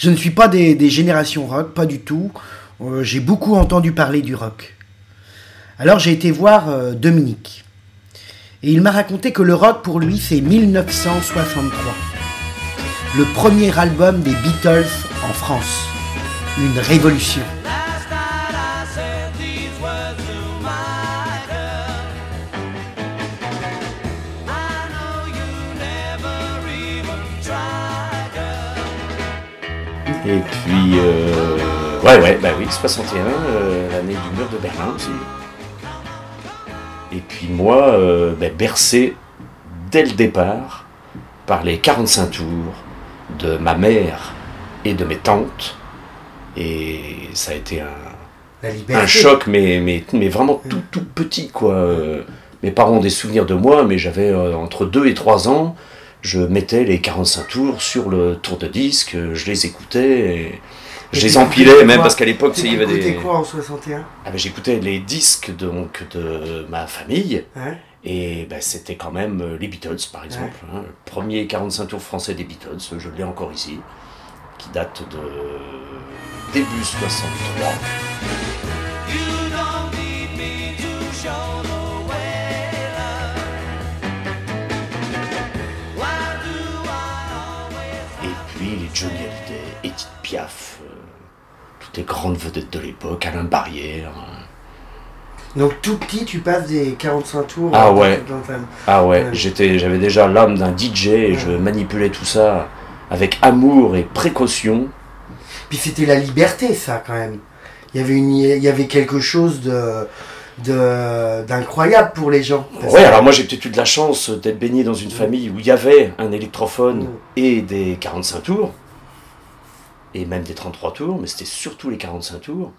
Je ne suis pas des, générations rock, pas du tout. Euh, j'ai beaucoup entendu parler du rock. Alors j'ai été voir euh, Dominique. Et il m'a raconté que le rock pour lui c'est 1963. Le premier album des Beatles en France. Une révolution. Et puis, euh, ouais, ouais, bah oui, 61, euh, l'année du mur de Berlin aussi. Et puis moi, euh, bah, bercé dès le départ par les 45 tours de ma mère et de mes tantes. Et ça a été un, un choc, mais, mais, mais vraiment tout, tout petit, quoi. Euh, Mes parents ont des souvenirs de moi, mais j'avais euh, entre 2 et 3 ans. Je mettais les 45 tours sur le tour de disque, je les écoutais, et je Et les empilais, même parce qu'à l'époque, il y avait T'écoutais des. quoi en 61 Ah ben, J'écoutais les disques donc, de ma famille, et ben, c'était quand même euh, les Beatles, par exemple. hein. le premier 45 tours français des Beatles, je l'ai encore ici, qui date de début 63. Piaf, euh, toutes les grandes vedettes de l'époque, Alain Barrière. euh. Donc tout petit, tu passes des 45 tours. Ah euh, ouais. dans ta- Ah ouais, j'étais, j'avais déjà l'âme d'un DJ et je manipulais tout ça avec amour et précaution. Puis c'était la liberté, ça, quand même. Il y avait, une, il y avait quelque chose de de- d'incroyable pour les gens. Ouais, que- alors moi j'ai peut-être eu de la chance d'être baigné dans une famille où il y avait un électrophone Mm. et des 45 tours, et même des 33 tours, mais c'était surtout les 45 tours.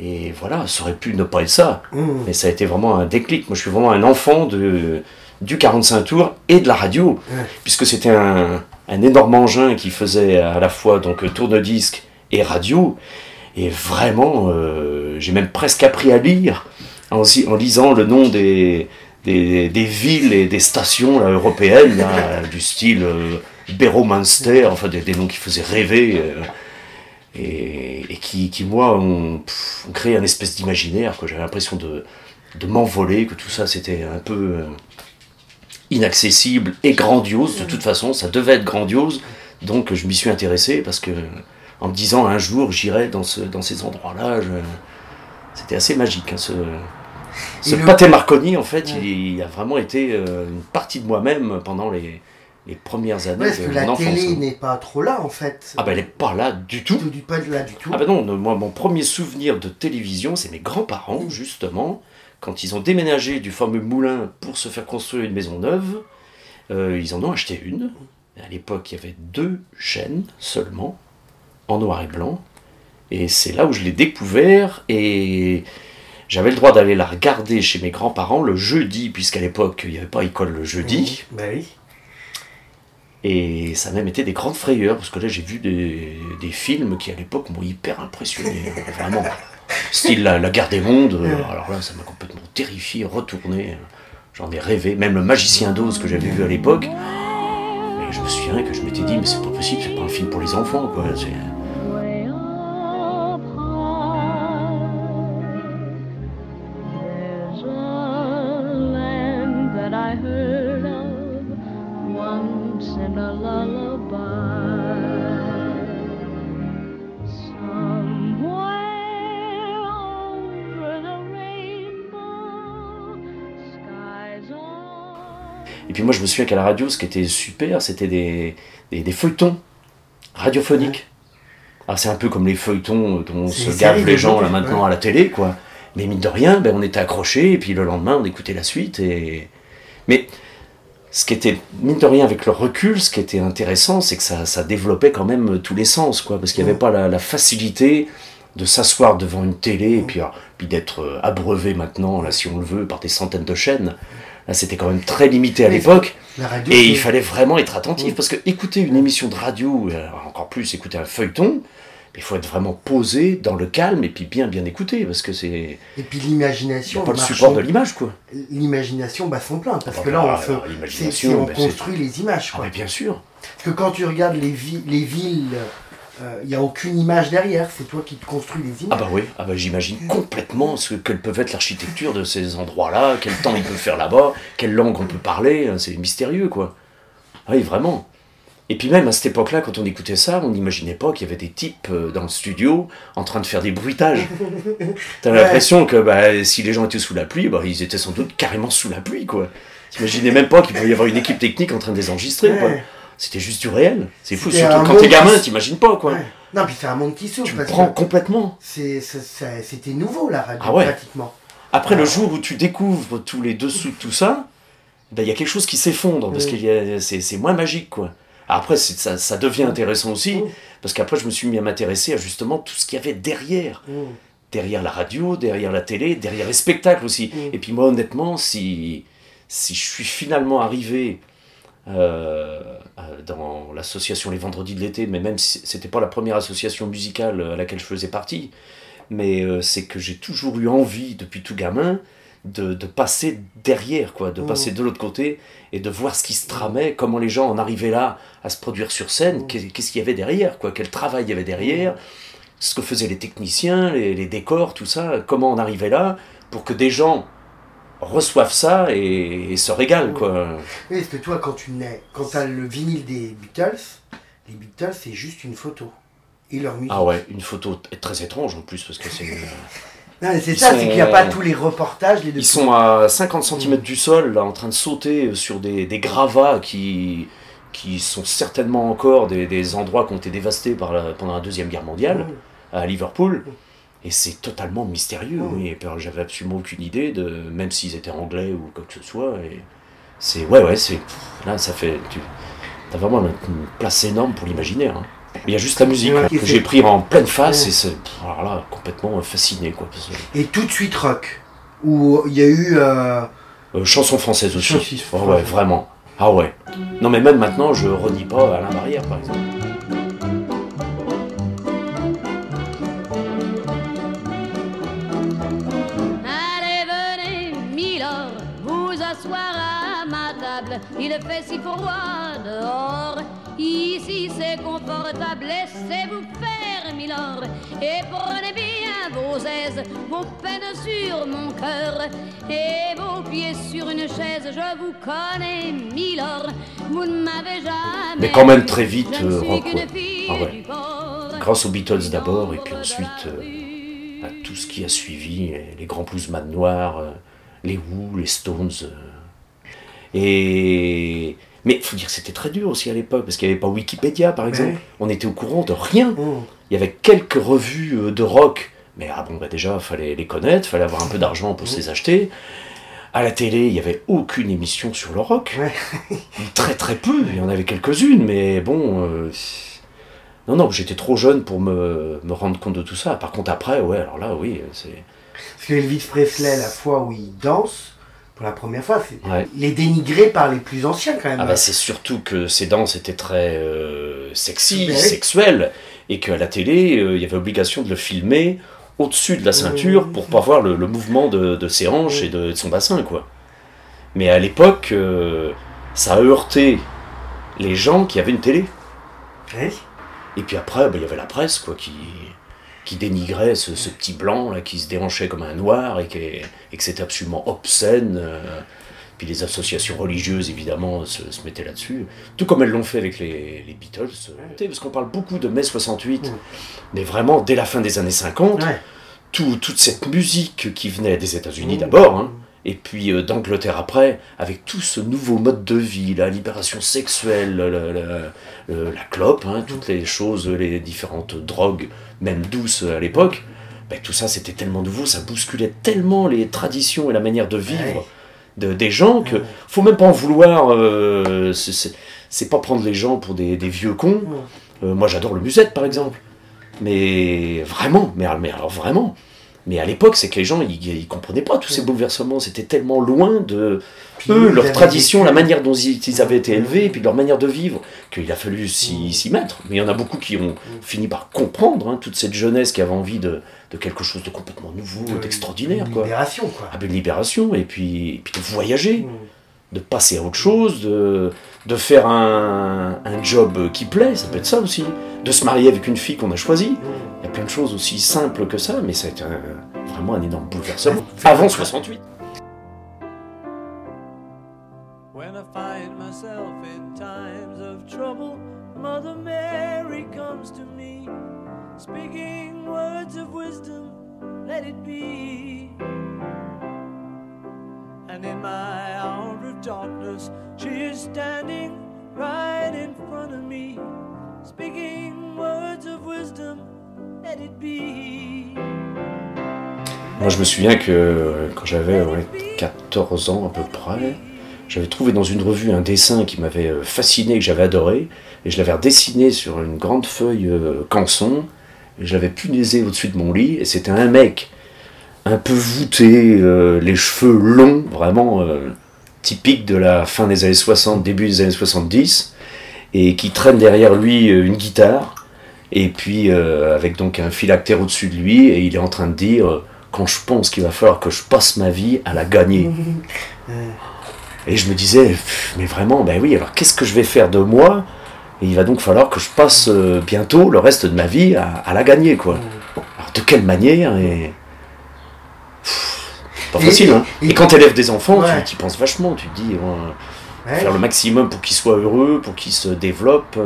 Et voilà, ça aurait pu ne pas être ça. Mmh. Mais ça a été vraiment un déclic. Moi, je suis vraiment un enfant de, du 45 tours et de la radio, puisque c'était un, un énorme engin qui faisait à la fois donc tour de disque et radio. Et vraiment, euh, j'ai même presque appris à lire en, lisant le nom des, des, des villes et des stations là, européennes, là, du style euh, Béraud-Munster, enfin des, des noms qui faisaient rêver. euh, et, et qui, qui, moi, ont, pff, ont créé un espèce d'imaginaire, que j'avais l'impression de, de m'envoler, que tout ça c'était un peu euh, inaccessible et grandiose. De toute façon, ça devait être grandiose. Donc je m'y suis intéressé parce que, en me disant un jour j'irai dans, ce, dans ces endroits-là, je- c'était assez magique. hein, ce ce Et le- pâté Marconi, en fait, Ouais. il, il a vraiment été euh, une partie de moi-même pendant les, les premières années parce de que mon la enfance. télé hein. n'est pas trop là, en fait. Ah ben elle est pas là du tout. Du pas là du tout. Ah ben non, moi mon premier souvenir de télévision, c'est mes grands-parents, justement, quand ils ont déménagé du fameux moulin pour se faire construire une maison neuve, euh, ils en ont acheté une. À l'époque, il y avait deux chaînes seulement, en noir et blanc. Et c'est là où je l'ai découvert et j'avais le droit d'aller la regarder chez mes grands-parents le jeudi, puisqu'à l'époque, il n'y avait pas école le jeudi. Bah oui. Et ça a même été des grandes frayeurs, parce que là j'ai vu des, des films qui à l'époque m'ont hyper impressionné, hein, vraiment. Style la, la guerre des mondes, euh, alors là ça m'a complètement terrifié, retourné. J'en ai rêvé, même le magicien d'Oz que j'avais vu à l'époque. Mais je me souviens que je m'étais dit, mais c'est pas possible, c'est pas un film pour les enfants, quoi. Et puis moi je me souviens qu'à la radio, ce qui était super, c'était des, des, des feuilletons radiophoniques. Alors c'est un peu comme les feuilletons dont on C'est se gavent les gens là maintenant ouais. à la télé, quoi. Mais mine de rien, ben, on était accrochés, et puis le lendemain, on écoutait la suite. Et... Mais ce qui était, mine de rien, avec le recul, ce qui était intéressant, c'est que ça, ça développait quand même tous les sens, quoi. Parce qu'il n'y avait pas la, la facilité de s'asseoir devant une télé, et puis, alors, puis d'être euh, abreuvé maintenant, là, si on le veut, par des centaines de chaînes. C'était quand même très limité à l'époque. Et il fallait vraiment être attentif, Mm. parce que écouter une émission de radio, euh, encore plus écouter un feuilleton, il faut être vraiment posé dans le calme et puis bien bien écouter, parce que c'est Et puis l'imagination. pas le support de l'image, quoi. L'imagination bat son plein. Parce Ah que bah, là, on, alors, se- on ben, c'est- construit les images. Ah, Quoi. mais bien sûr. Parce que quand tu regardes les, vi- les villes euh, il n'y a aucune image derrière, c'est toi qui te construis les images. Ah bah oui, ah bah j'imagine complètement ce que peut être l'architecture de ces endroits-là, quel temps il peut faire là-bas, quelle langue on peut parler, hein, c'est mystérieux quoi. Oui, vraiment. Et puis même à cette époque-là, quand on écoutait ça, on n'imaginait pas qu'il y avait des types euh, dans le studio en train de faire des bruitages. T'as Ouais. l'impression que bah, si les gens étaient sous la pluie, bah, ils étaient sans doute carrément sous la pluie quoi. T'imaginais même pas qu'il pouvait y avoir une équipe technique en train de les enregistrer quoi. C'était juste du réel. C'est fou, surtout quand t'es gamin, t'imagines pas quoi. Ouais. Non, puis c'est un monde qui s'ouvre. Tu parce prends que complètement. C'était nouveau la radio, Ah ouais. pratiquement. Après, le jour où tu découvres tous les dessous de tout ça, ben, il y a quelque chose qui s'effondre, parce Mm. que c'est moins magique, quoi. Après, ça, ça devient intéressant aussi, parce qu'après, je me suis mis à m'intéresser à justement tout ce qu'il y avait derrière. Derrière la radio, derrière la télé, derrière les spectacles aussi. Et puis moi, honnêtement, si, si je suis finalement arrivé dans l'association Les Vendredis de l'été, mais même si c'était pas la première association musicale à laquelle je faisais partie, mais euh, c'est que j'ai toujours eu envie, depuis tout gamin, de, de passer derrière, quoi, de Mhm. passer de l'autre côté et de voir ce qui se tramait, comment les gens en arrivaient là à se produire sur scène, qu'est- qu'est-ce qu'il y avait derrière, quoi, quel travail il y avait derrière, ce que faisaient les techniciens, les, les décors, tout ça, comment on arrivait là pour que des gens reçoivent ça et, et se régalent, quoi. Oui, parce que toi, quand tu nais, quand t'as le vinyle des Beatles, les Beatles, c'est juste une photo. Et leur musique. Ah ouais, une photo très étrange en plus, parce que c'est... une- Non, mais c'est ça, sont- c'est qu'il n'y a pas tous les reportages. Les Ils sont à 50 cm du sol, là, en train de sauter sur des, des gravats qui, qui sont certainement encore des, des endroits qui ont été dévastés par la- pendant la Deuxième Guerre mondiale, à Liverpool. Et c'est totalement mystérieux, oui. Et j'avais absolument aucune idée, de, même s'ils étaient anglais ou quoi que ce soit. Et c'est, ouais, ouais, c'est. Là, ça fait. Tu as vraiment une, place énorme pour l'imaginaire. hein. Il y a juste la musique Ouais, qui que j'ai pris en pleine face Ouais. et c'est. pff, Alors là, complètement fasciné, quoi. Et tout de suite rock. Où il y a eu. euh, Euh, chanson française aussi. Chanson Ah française. ouais, vraiment. Ah ouais. Non mais même maintenant, je renie pas Alain Barrière par exemple. Il fait si froid dehors. Ici c'est confortable, laissez-vous faire, Milord. Et prenez bien vos aises, vos peines sur mon cœur. Et vos pieds sur une chaise, je vous connais, Milord. Vous ne m'avez jamais. Mais quand même très vite, euh, Ah ouais. Grâce aux Beatles d'abord et puis ensuite euh, à tout ce qui a suivi, les, les grands bluesman noirs, euh, les Who, les Stones. Euh. Et mais faut dire que c'était très dur aussi à l'époque parce qu'il n'y avait pas Wikipédia par exemple. Ouais. On était au courant de rien. mm. Il y avait quelques revues euh, de rock, mais ah bon, bah déjà, fallait les connaître, fallait avoir un peu d'argent pour se les acheter. À la télé, il n'y avait aucune émission sur le rock. Ouais. Très très peu, il y en avait quelques-unes, mais bon... euh, Non, non, j'étais trop jeune pour me, me rendre compte de tout ça. Par contre, après, ouais, alors là, oui, c'est... Parce que Elvis Presley, la fois où il danse, pour la première fois, c'est- Ouais. il est dénigré par les plus anciens quand même. Ah bah c'est surtout que ces danses étaient très euh, sexy, sexuelles, et qu'à la télé, euh, il y avait obligation de le filmer au-dessus de la ceinture pour pas voir le, le mouvement de, de ses hanches et de, de son bassin, quoi. Mais à l'époque, euh, ça a heurté les gens qui avaient une télé. Ouais. Et puis après, bah, il y avait la presse, quoi, qui, qui dénigrait ce, ce petit blanc, là, qui se déhanchait comme un noir, et, qui, et que c'était absolument obscène. euh, puis les associations religieuses, évidemment, se, se mettaient là-dessus. Tout comme elles l'ont fait avec les, les Beatles. euh, Parce qu'on parle beaucoup de mai 68, Ouais. mais vraiment, dès la fin des années 50, Ouais. tout- toute cette musique qui venait des États-Unis d'abord, hein, et puis euh, d'Angleterre après, avec tout ce nouveau mode de vie, la libération sexuelle, le- le- le- le- la clope, hein, toutes les choses, les différentes drogues, même douces à l'époque, ben, tout ça c'était tellement nouveau, ça bousculait tellement les traditions et la manière de vivre de, des gens que faut même pas en vouloir. euh, c'est- pas prendre les gens pour des, des vieux cons. Euh, moi j'adore le musette par exemple. Mais vraiment, mais, mais alors vraiment. Mais à l'époque, c'est que les gens, ils, ils comprenaient pas tous ces bouleversements. C'était tellement loin de Puis eux, leur tradition, vécu- la manière dont ils, avaient été élevés, et puis leur manière de vivre, qu'il a fallu s'y mettre. Mais il y en a beaucoup qui ont fini par comprendre hein, toute cette jeunesse qui avait envie de, de quelque chose de complètement nouveau, de- d'extraordinaire. une quoi. Libération, quoi. Ah, ben, une libération, et puis, et puis de voyager Mm. de passer à autre chose, de, de faire un, un job qui plaît, ça peut être ça aussi, de se marier avec une fille qu'on a choisie. Plein de choses aussi simples que ça, mais ça a été un- vraiment un énorme bouleversement. Avant 68. When I find myself in times of trouble, Mother Mary comes to me, speaking words of wisdom, let it be. And in my hour of darkness, she is standing right in front of me, speaking words of wisdom, let it be. Moi, je me souviens que euh, quand j'avais ouais, 14 ans à peu près, j'avais trouvé dans une revue un dessin qui m'avait euh, fasciné, que j'avais adoré, et je l'avais redessiné sur une grande feuille euh, canson, et je l'avais punaisé au-dessus de mon lit, et c'était un mec un peu voûté, les cheveux longs, vraiment typique de la fin des années 60, début des années 70, et qui traîne derrière lui une guitare, et puis euh, avec donc un phylactère au-dessus de lui, et il est en train de dire euh, quand je pense qu'il va falloir que je passe ma vie à la gagner. Et je me disais, mais vraiment, ben oui, alors qu'est-ce que je vais faire de moi? Et il va donc falloir que je passe euh, bientôt le reste de ma vie à, à la gagner, quoi. Alors de quelle manière et... Pff, Pas facile, hein. et- quand tu élèves des enfants, Ouais. tu y penses vachement, tu te dis, Ouais. faire le maximum pour qu'ils soient heureux, pour qu'ils se développent.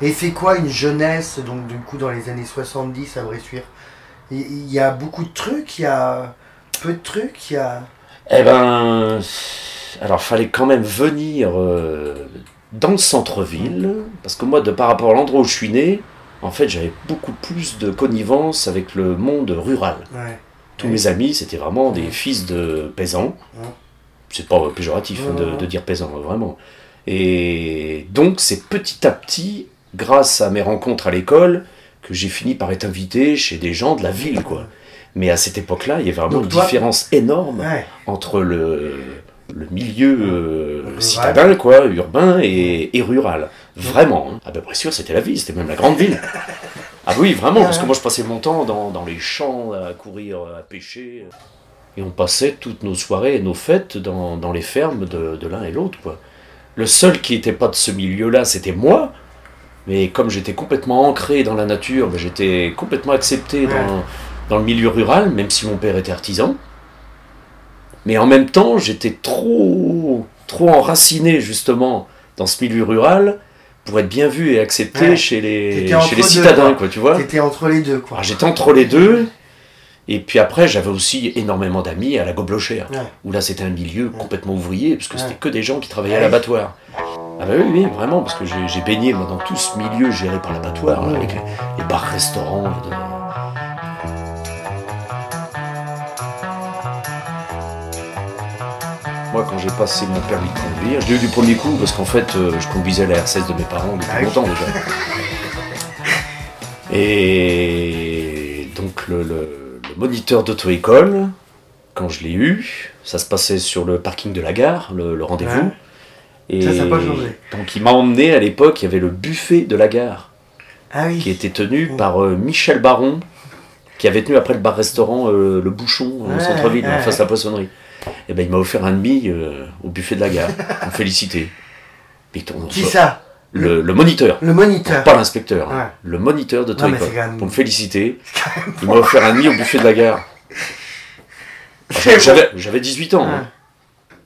Et c'est quoi une jeunesse, donc du coup dans les années 70 à Bressuire? Il il y a beaucoup de trucs, il y a peu de trucs, il y a... Eh ben, alors fallait quand même venir euh, dans le centre-ville, parce que moi, de par rapport à l'endroit où je suis né, en fait, j'avais beaucoup plus de connivence avec le monde rural. Ouais. Tous Ouais. mes amis, c'était vraiment des fils de paysans. Ouais. C'est pas péjoratif hein, de, de dire paysan, vraiment. Et donc, c'est petit à petit, grâce à mes rencontres à l'école, que j'ai fini par être invité chez des gens de la ville, quoi. Mais à cette époque-là, il y avait vraiment Donc une toi- différence énorme Ouais. entre le, le milieu euh, citadin, quoi, urbain et, et rural. Vraiment. Hein. Ah ben, sûr, c'était la vie, c'était même la grande ville. Ah oui, vraiment, parce que moi je passais mon temps dans, dans les champs à courir, à pêcher. Et on passait toutes nos soirées et nos fêtes dans, dans les fermes de, de l'un et l'autre, quoi. Le seul qui n'était pas de ce milieu-là, c'était moi. Mais comme j'étais complètement ancré dans la nature, ben, j'étais complètement accepté Ouais. dans, dans le milieu rural, même si mon père était artisan. Mais en même temps, j'étais trop, trop enraciné justement dans ce milieu rural pour être bien vu et accepté Ouais. chez les, chez les citadins, quoi. quoi, tu vois. T'étais entre les deux, quoi. Alors j'étais entre les deux. Et puis après, j'avais aussi énormément d'amis à la Goblochère, Ouais. où là c'était un milieu complètement ouvrier, parce que c'était que des gens qui travaillaient à l'abattoir. Ah bah oui, oui, vraiment, parce que j'ai j'ai baigné moi, dans tout ce milieu géré par l'abattoir, là, avec les, les bars-restaurants. de- Moi, quand j'ai passé mon permis de conduire, je l'ai eu du premier coup, parce qu'en fait, euh, je conduisais la R16 de mes parents depuis Ah longtemps déjà. Et donc le, le- le moniteur d'auto-école, quand je l'ai eu, ça se passait sur le parking de la gare, le, le rendez-vous. Ouais. Et Ça, ça pas changé. donc il m'a emmené à l'époque, il y avait le buffet de la gare, Ah oui. qui était tenu par euh, Michel Baron, qui avait tenu après le bar-restaurant euh, Le Bouchon, en Ouais, centre-ville, en ouais. face de la poissonnerie. Et ben il m'a offert un demi euh, au buffet de la gare, pour me féliciter. Ton- Qui ça? Le, le moniteur. Le moniteur. Pas l'inspecteur, hein. Le moniteur de même- pour me féliciter. Il m'a offert un demi au buffet de la gare. J'avais j'avais 18 ans, hein.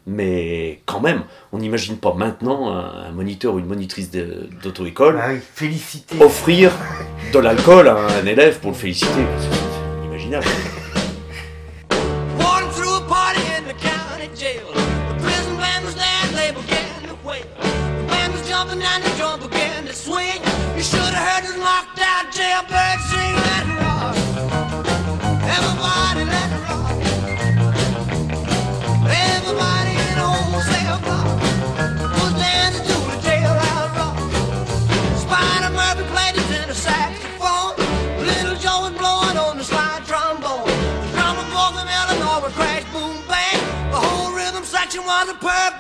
Mais quand même, on n'imagine pas maintenant un, un moniteur ou une monitrice d'auto-école Ah oui, offrir de l'alcool à un élève pour le féliciter. C'est inimaginable. The prison tenor saxophone. Little Joe was blowing on the slide trombone. The drummer boy from Illinois would crash, boom, bang. The whole rhythm section was a purple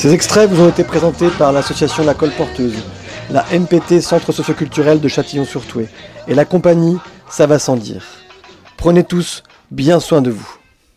Ces extraits vous ont été présentés par l'association La Colporteuse, la MPT Centre socioculturel de Châtillon-sur-Touet et la compagnie Ça va sans dire. Prenez tous bien soin de vous.